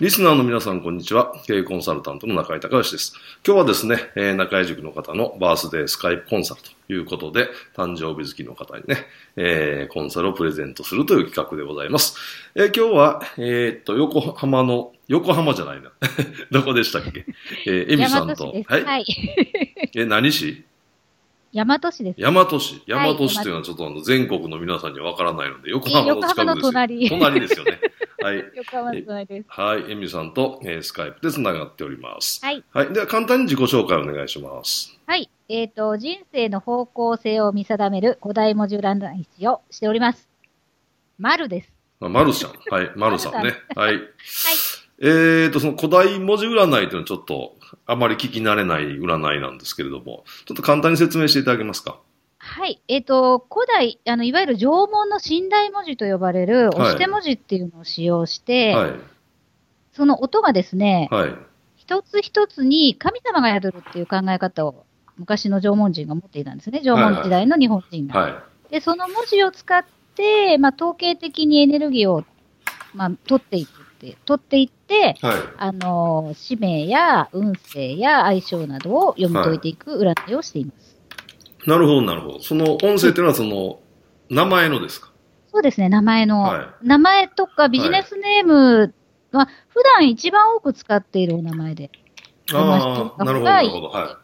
リスナーの皆さん、こんにちは。経営コンサルタントの中井隆義です。今日はですね、えー、中井塾の方のバースデースカイプコンサルということで、誕生日月の方にね、えー、コンサルをプレゼントするという企画でございます。えー、今日は、えー、っと、横浜の、横浜じゃないな。どこでしたっけ？えー、エミさんと。はい。はい、え、何市？大和市です。大和市。大和市というのはちょっとあの全国の皆さんにはわからないので、横浜の近くですよ。隣。隣ですよね。はい。横浜の隣です。はい。エミさんと、えー、スカイプで繋がっております。はい。はい。では簡単に自己紹介お願いします。はい。えっ、ー、と、人生の方向性を見定める古代文字占い師をしております。丸です。あ、丸さん。はい。丸さんね。はい。はい。えっ、ー、と、その古代文字占いというのはちょっと、あまり聞き慣れない占いなんですけれども、ちょっと簡単に説明していただけますか？はい。えっ、ー、と、古代、あの、いわゆる縄文の寝台文字と呼ばれる、押して文字っていうのを使用して、はい、その音がですね、はい、一つ一つに神様が宿るっていう考え方を昔の縄文人が持っていたんですね。縄文時代の日本人が。はいはい、で、その文字を使って、まあ、統計的にエネルギーを、まあ、取っていくって、取っていって、はい、あの、使命や運勢や相性などを読み解いていく占いをしています。なるほど、なるほど。その音声っていうのは、その、名前のですか？そうですね、名前の。はい、名前とかビジネスネームは、普段一番多く使っているお名前で。ああ、なるほど、なるほど。は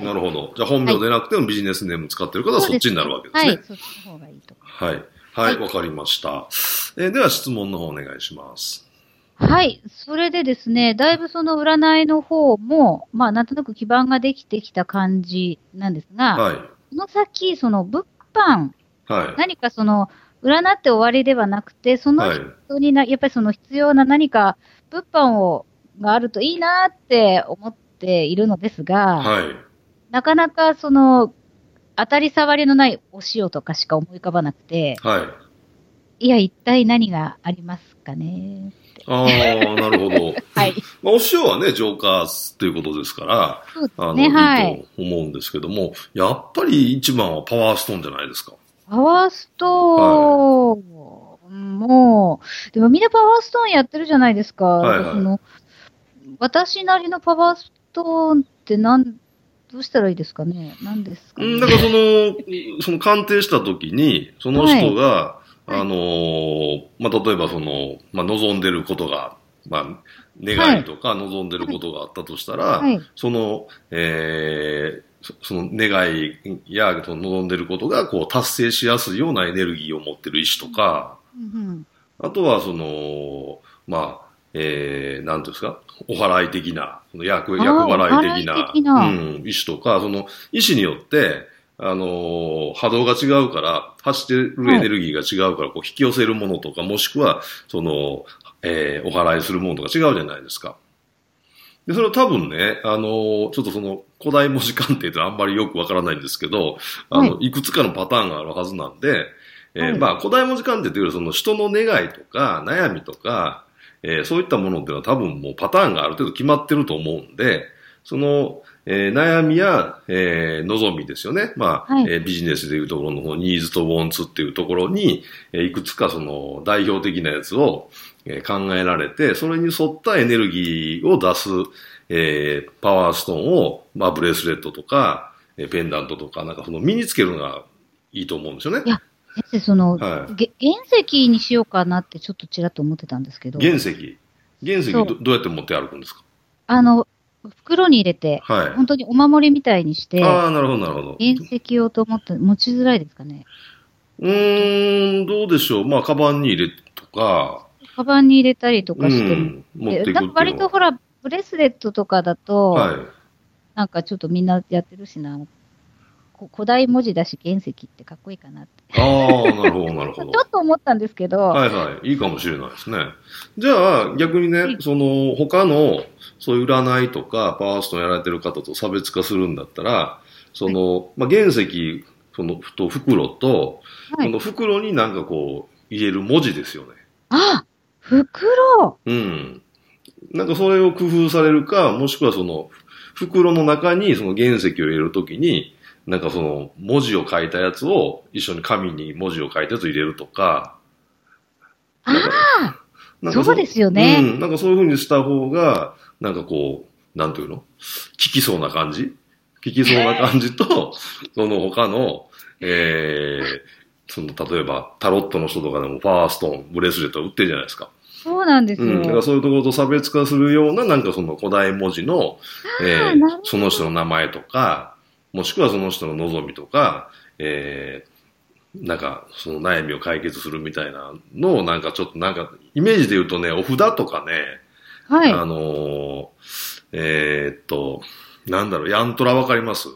い。なるほど。じゃあ本名でなくてもビジネスネーム使ってる方はそっちになるわけですね。はい、そっちの方がいいと。はい。はい、わ、かりました。えー、では質問の方お願いします。はい。それでですね、だいぶその占いの方も、まあ、なんとなく基盤ができてきた感じなんですが、はい。この先、その物販、はい。何かその、占って終わりではなくて、その人にな、はい、やっぱりその必要な何か物販を、があるといいなって思っているのですが、はい。なかなかその、当たり障りのないお塩とかしか思い浮かばなくて、はい。いや、一体何がありますかねああ、なるほど。はい。まあ、お塩はね、ジョーカーっていうことですから、そうですね、あの、いいと思うんですけども、やっぱり一番はパワーストーンじゃないですか。パワーストーン、はい、もう、でもみんなパワーストーンやってるじゃないですか。はいはい、の私なりのパワーストーンってなんどうしたらいいですかね何ですか、ね、うん、だからその、その鑑定したときに、その人が、はい、あのー、まあ、例えばその、まあ、望んでることが、まあ、願いとか望んでることがあったとしたら、はい、その、えー、その願いやその望んでることがこう達成しやすいようなエネルギーを持ってる意志とか、うん、あとはその、まあ、えー、なんですか、お払い的な、その役、役払い的な、的な。うん、意思とか、その意思によって、あのー、波動が違うから、走ってるエネルギーが違うから、こう引き寄せるものとか、もしくは、その、えー、お払いするものとか違うじゃないですか。で、それは多分ね、あのー、ちょっとその、古代文字鑑定ってあんまりよくわからないんですけど、あの、はい、いくつかのパターンがあるはずなんで、えー、はい、まあ、古代文字鑑定というよりその人の願いとか、悩みとか、えー、そういったものっていうのは多分もうパターンがある程度決まってると思うんで、その、えー、悩みや、えー、望みですよね。まあ、はい、えー、ビジネスでいうところのニーズとウォンツっていうところに、えー、いくつかその代表的なやつを、えー、考えられて、それに沿ったエネルギーを出す、えー、パワーストーンを、まあ、ブレスレットとか、えー、ペンダントとか、なんかその身につけるのがいいと思うんですよね。いや、先生、その、はい、原石にしようかなってちょっとちらっと思ってたんですけど。原石原石どどうやって持って歩くんですか？あの、袋に入れて、はい、本当にお守りみたいにして、ああ、なるほど、なるほど。原石をと思って持ちづらいですかね。うーん、どうでしょう。まあ、カバンに入れとか、カバンに入れたりとかして、うん、持ってく割とほら、ブレスレットとかだと、はい、なんかちょっとみんなやってるしな、古代文字だし原石ってかっこいいかなって。ああ、なるほど、なるほど。ちょっと思ったんですけど。はいはい。いいかもしれないですね。じゃあ、逆にね、その、他の、そういう占いとか、パワーストンやられてる方と差別化するんだったら、その、はい、まあ、原石、その、と袋と、はい、この袋になんかこう、入れる文字ですよね。あ袋うん。なんかそれを工夫されるか、もしくはその、袋の中にその原石を入れるときに、なんかその文字を書いたやつを一緒に紙に文字を書いたやつを入れるとか。ああそうですよね、うん。なんかそういうふうにした方が、なんかこう、なんていうの？聞きそうな感じ？聞きそうな感じと、その他の、えー、その、例えば、タロットの人とかでもファーストーン、ブレスレット売ってるじゃないですか。そうなんですよ。うん、だからそういうところと差別化するような、なんかその古代文字の、えー、その人の名前とか、もしくはその人の望みとか、えー、なんか、その悩みを解決するみたいなのを、なんかちょっとなんか、イメージで言うとね、お札とかね、はい。あのー、えー、っと、なんだろう、ヤントラわかります？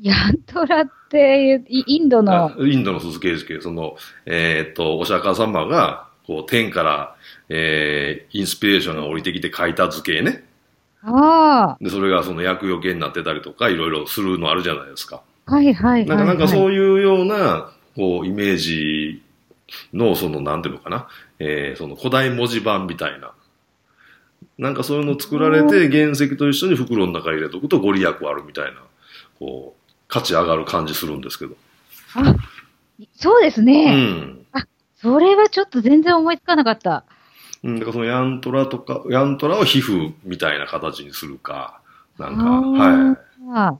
ヤントラってインドの。インドの鈴木英その、えー、っと、お釈迦様が、こう、天から、えー、インスピレーションが降りてきて書いた図形ね。ああ。で、それがその厄除けになってたりとか、いろいろするのあるじゃないですか。はいはいはい、なんか、なんかそういうような、こう、イメージの、その、なんていうのかな、えー、その古代文字盤みたいな。なんかそういうの作られて、原石と一緒に袋の中に入れとくとご利益あるみたいな、こう、価値上がる感じするんですけど。あ、そうですね。うん。あ、それはちょっと全然思いつかなかった。うん、だからそのヤントラとか、ヤントラを皮膚みたいな形にするか、なんか、は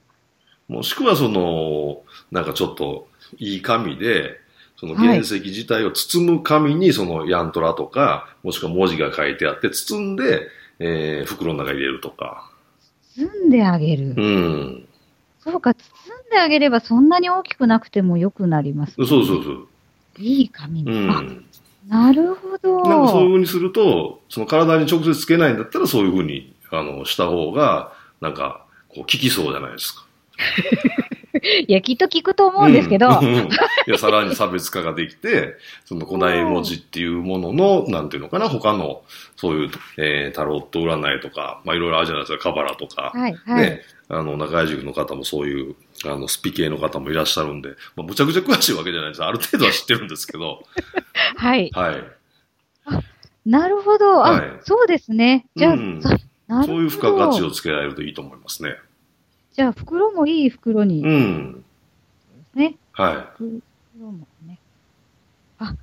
い。もしくはその、なんかちょっといい紙で、その原石自体を包む紙にそのヤントラとか、もしくは文字が書いてあって、包んで、えー、袋の中に入れるとか。包んであげる。うん。そうか、包んであげればそんなに大きくなくても良くなります、ね、そうそうそう。いい紙、うん、なるほど。なんかそういうふうにすると、その体に直接つけないんだったらそういうふうに、あの、した方が、なんか、こう、効きそうじゃないですか。いや、きっと聞くと思うんですけど。うん、いや、さらに差別化ができて、その古代文字っていうものの、なんていうのかな、他の、そういう、えー、タロット占いとか、まあいろいろあるじゃないですか、カバラとか。はい、はい。ね、あの、中井塾の方もそういう、あの、スピ系の方もいらっしゃるんで、まあ、むちゃくちゃ詳しいわけじゃないです。ある程度は知ってるんですけど。はい。はい。あ、なるほど。あ、はい、そうですね。じゃあ、うん、そういう付加価値をつけられるといいと思いますね。じゃあ、袋もいい袋に。うん。ね。はい。袋もね。あ、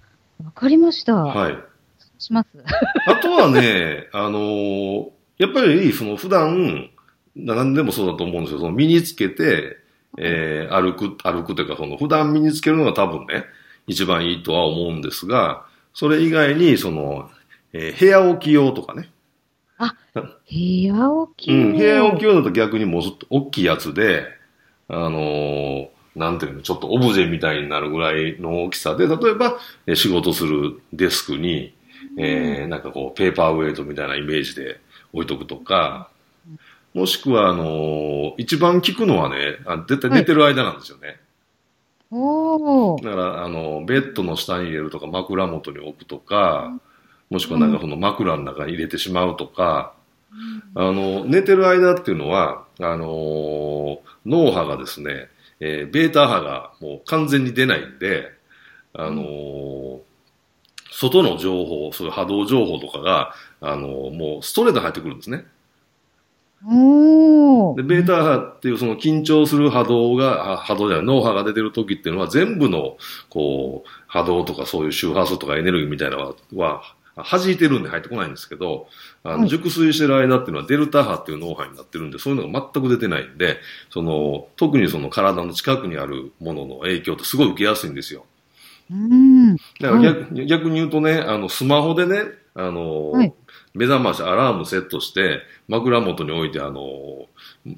わかりました。はい。します。あとはね、あのー、やっぱり、その普段、何でもそうだと思うんですよ。その身につけて、えー、歩く、歩くというか、その普段身につけるのが多分ね、一番いいとは思うんですが、それ以外に、その、えー、部屋置き用とかね。あ、部屋置き用うん、部屋置き用だと逆にもうずっと大きいやつで、あのー、なんていうの、ちょっとオブジェみたいになるぐらいの大きさで、例えば、えー、仕事するデスクに、えー、なんかこう、ペーパーウェイトみたいなイメージで置いとくとか、もしくは、あのー、一番効くのはね、あ絶対寝てる間なんですよね。はい、おだから、あの、ベッドの下に入れるとか、枕元に置くとか、もしくはなんかその枕の中に入れてしまうとか、うん、あの、寝てる間っていうのは、あのー、脳波がですね、えー、ベータ波がもう完全に出ないんで、あのー、外の情報、そういう波動情報とかが、あのもうストレート入ってくるんですね。で、ベータ波っていうその緊張する波動が、波動じゃない、脳波が出てる時っていうのは全部の、こう、波動とかそういう周波数とかエネルギーみたいなのは、弾いてるんで入ってこないんですけど、あの、熟睡してる間っていうのはデルタ波っていう脳波になってるんで、そういうのが全く出てないんで、その、特にその体の近くにあるものの影響ってすごい受けやすいんですよ。うん。だから逆,、逆に言うとね、あの、スマホでね、あの、はい、目覚まし、アラームセットして、枕元に置いて、あの、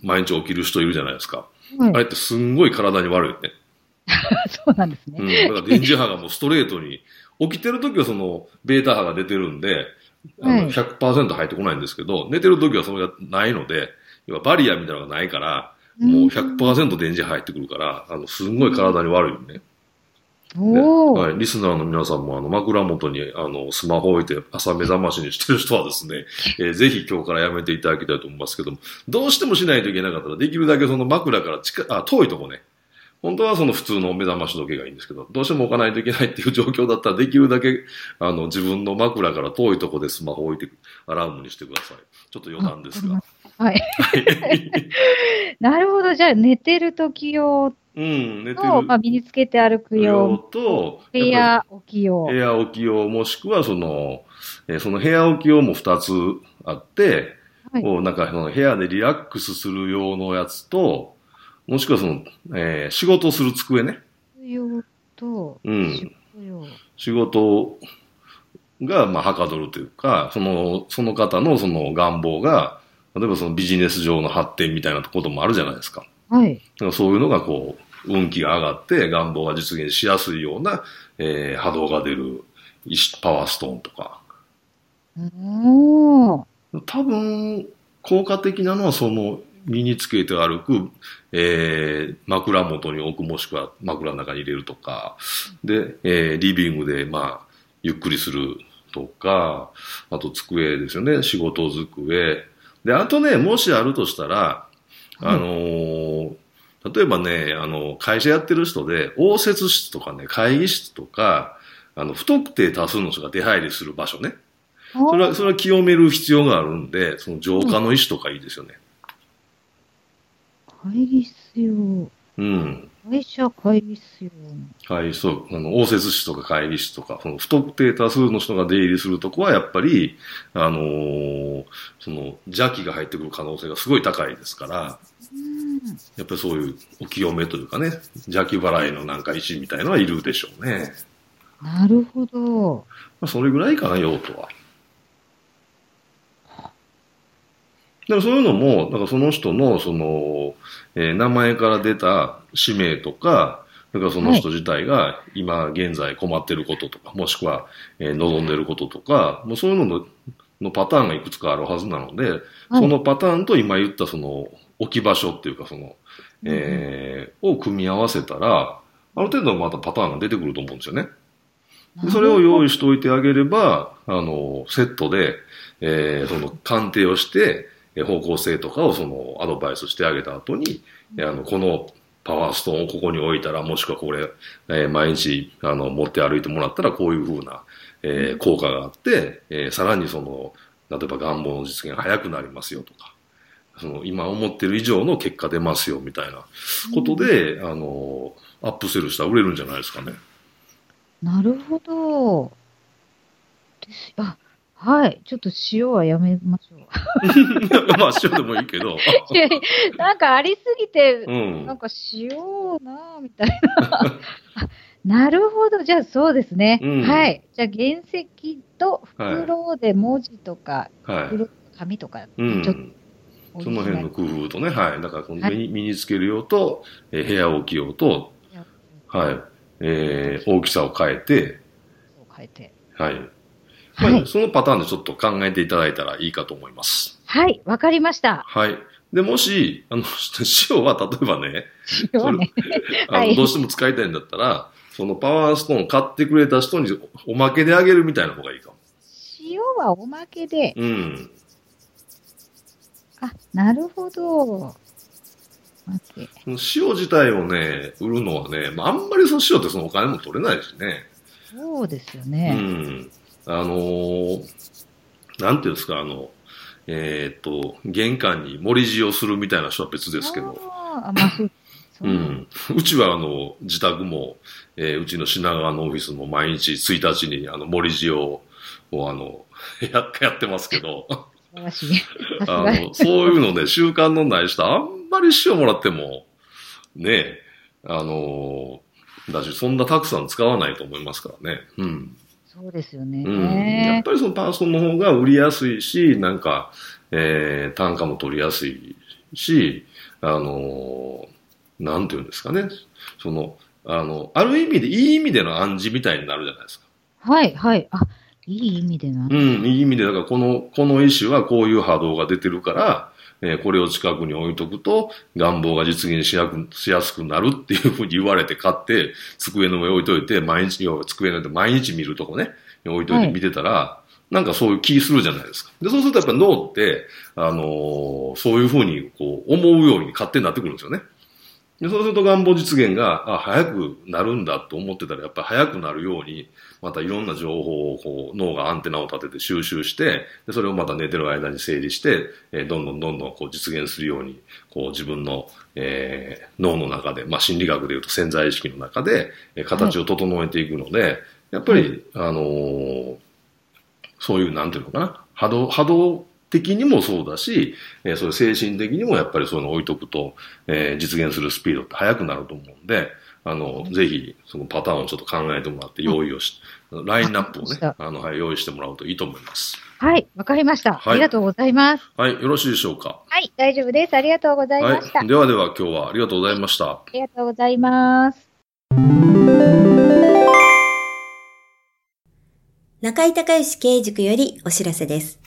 毎日起きる人いるじゃないですか。はい、あれってすんごい体に悪いよね。そうなんですね。うん。だから電磁波がもうストレートに起きてる時はその、ベータ波が出てるんで、あの100%入ってこないんですけど、はい、寝てる時はそれがないので、要はバリアみたいなのがないから、もう100%電磁入ってくるから、あの、すんごい体に悪いよね。はい、リスナーの皆さんもあの枕元にあのスマホを置いて朝目覚ましにしてる人はですね、えー、ぜひ今日からやめていただきたいと思いますけども、どうしてもしないといけなかったらできるだけその枕から近あ遠いとこね、本当はその普通の目覚まし時計がいいんですけど、どうしても置かないといけないっていう状況だったらできるだけあの自分の枕から遠いとこでスマホを置いてアラームにしてください。ちょっと余談ですが。はい。なるほど。じゃあ寝てる時用うん、寝てる。まあ、身につけて歩く用と、部屋置き用。部屋置き用、もしくはその、えー、その部屋置き用も2つあって、はい、なんかその部屋でリラックスする用のやつと、もしくはその、えー、仕事する机ね。用と、うん。仕事が、まあ、はかどるというか、その、その方のその願望が、例えばそのビジネス上の発展みたいなこともあるじゃないですか。はい。だからそういうのがこう、運気が上がって願望が実現しやすいような、えー、波動が出るパワーストーンとか。お多分、効果的なのはその身につけて歩く、えー、枕元に置くもしくは枕の中に入れるとか、で、えー、リビングでまあ、ゆっくりするとか、あと机ですよね、仕事机。で、あとね、もしあるとしたら、あのー、例えばね、あの、会社やってる人で、応接室とかね、会議室とか、あの、不特定多数の人が出入りする場所ね。それは、それは清める必要があるんで、その浄化の意思とかいいですよね。会議室用。うん。会社会議室用。はい、そう。あの、応接室とか会議室とか、その不特定多数の人が出入りするとこは、やっぱり、あのー、その、邪気が入ってくる可能性がすごい高いですから、やっぱりそういうお清めというかね、邪気払いのなんか石みたいのはいるでしょうね。なるほど。まあ、それぐらいかな、用途は。でもそういうのも、だからその人の、その、えー、名前から出た使命とか、だからその人自体が今現在困ってることとか、もしくは、えー、望んでることとか、もうそういうのののパターンがいくつかあるはずなので、はい、そのパターンと今言ったその置き場所っていうかその、えー、を組み合わせたら、ある程度またパターンが出てくると思うんですよね。それを用意しておいてあげれば、あの、セットで、えー、その鑑定をして、方向性とかをそのアドバイスしてあげた後に、あの、このパワーストーンをここに置いたら、もしくはこれ、えー、毎日、あの、持って歩いてもらったら、こういうふうな、えー、効果があって、えー、さらにその、例えば願望の実現が早くなりますよとか、その、今思ってる以上の結果出ますよみたいなことで、うん、あの、アップセルしたら売れるんじゃないですかね。なるほど。あ、はい。ちょっと塩はやめましょう。まあ塩でもいいけど。なんかありすぎて、うん、なんか塩なみたいな。なるほど。じゃあそうですね。うん、はい。じゃあ原石と袋で文字とか、はい、袋紙とか、ちょっと、その辺の工夫とね、はい。だからこの身に身につける用と、えー、部屋置き用と、はい。えー、大きさを変えて、変えて。はい。まあ、はい、そのパターンでちょっと考えていただいたらいいかと思います。はい、わかりました。はい。で、もし、あの、塩は例えばね、塩ね あの、どうしても使いたいんだったら、そのパワーストーン買ってくれた人におまけであげるみたいな方がいいかも。塩はおまけで。うん。あ、なるほど。塩自体をね、売るのはね、まあ、あんまりその塩ってそのお金も取れないしね。そうですよね。うん。あのー、なんていうんですか、あの、えっ、と、玄関に盛り地をするみたいな人は別ですけど。あまあ、うん。うちは、あの、自宅も、えー、うちの品川のオフィスも毎日1日に、あの、盛り地を、をあの、や、やってますけど。あの、そういうのね、習慣のない人、あんまり塩もらっても、ね、あの、だし、そんなたくさん使わないと思いますからね。うん。そうですよね、うん。やっぱりそのパーソンの方が売りやすいし、なんか、えー、単価も取りやすいし、あのー、なんていうんですかね。その、あの、ある意味で、いい意味での暗示みたいになるじゃないですか。はい、はい。あ、いい意味でな。うん、いい意味で、だからこの、この石はこういう波動が出てるから、えー、これを近くに置いとくと、願望が実現しやくしやすくなるっていうふうに言われて買って、机の上置いといて、毎日、机の上で毎日見るとこね、置いといて見てたら、はい、なんかそういう気するじゃないですか。で、そうするとやっぱ脳って、あのー、そういうふうにこう思うように勝手になってくるんですよね。でそうすると願望実現が、あ、早くなるんだと思ってたら、やっぱり早くなるように、またいろんな情報をこう脳がアンテナを立てて収集して、でそれをまた寝てる間に整理して、えー、どんどんどんどんこう実現するように、こう自分の、えー、脳の中で、まあ心理学で言うと潜在意識の中で、えー、形を整えていくので、はい、やっぱり、あのー、そういう、なんていうのかな、波動、波動的にもそうだし、えー、そういう精神的にもやっぱりそういうのを置いとくと、えー、実現するスピードって速くなると思うんで、あの、ぜひ、そのパターンをちょっと考えてもらって用意をし、ラインナップをね、あの、はい、用意してもらうといいと思います。はい、わかりました、はい。ありがとうございます。はい、よろしいでしょうか？はい、大丈夫です。ありがとうございました。はい、ではでは今日はありがとうございました。ありがとうございます。中井隆義経営塾よりお知らせです。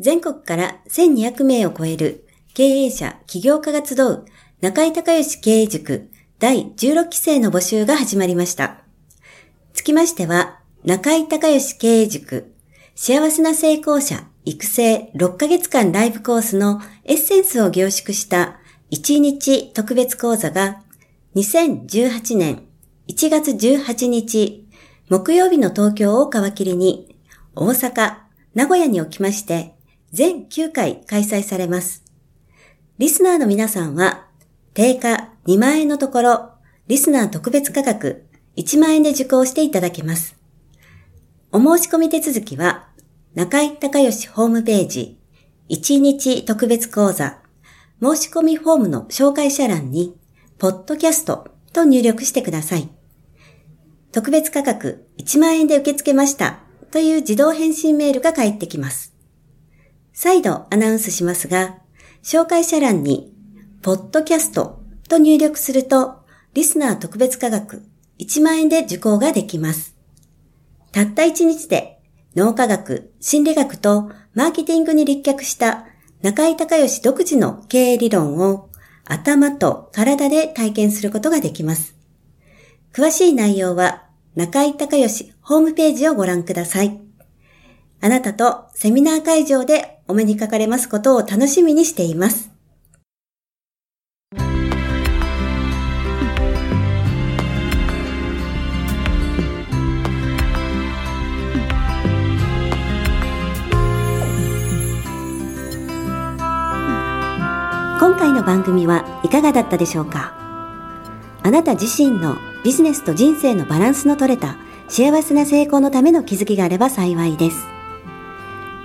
全国から1200名を超える経営者、起業家が集う中井隆義経営塾第16期生の募集が始まりました。つきましては、中井隆義経営塾幸せな成功者育成6ヶ月間ライブコースのエッセンスを凝縮した1日特別講座が2018年1月18日木曜日の東京を皮切りに大阪、名古屋におきまして全9回開催されます。リスナーの皆さんは定価2万円のところ、リスナー特別価格1万円で受講していただけます。お申し込み手続きは、中井隆義ホームページ、1日特別講座、申し込みフォームの紹介者欄に、ポッドキャストと入力してください。特別価格1万円で受け付けましたという自動返信メールが返ってきます。再度アナウンスしますが、紹介者欄に、ポッドキャストと入力すると、リスナー特別価格1万円で受講ができます。たった1日で脳科学、心理学とマーケティングに立脚した中井隆義独自の経営理論を頭と体で体験することができます。詳しい内容は中井隆義ホームページをご覧ください。あなたとセミナー会場でお目にかかれますことを楽しみにしています。今回の番組はいかがだったでしょうか？あなた自身のビジネスと人生のバランスの取れた幸せな成功のための気づきがあれば幸いです。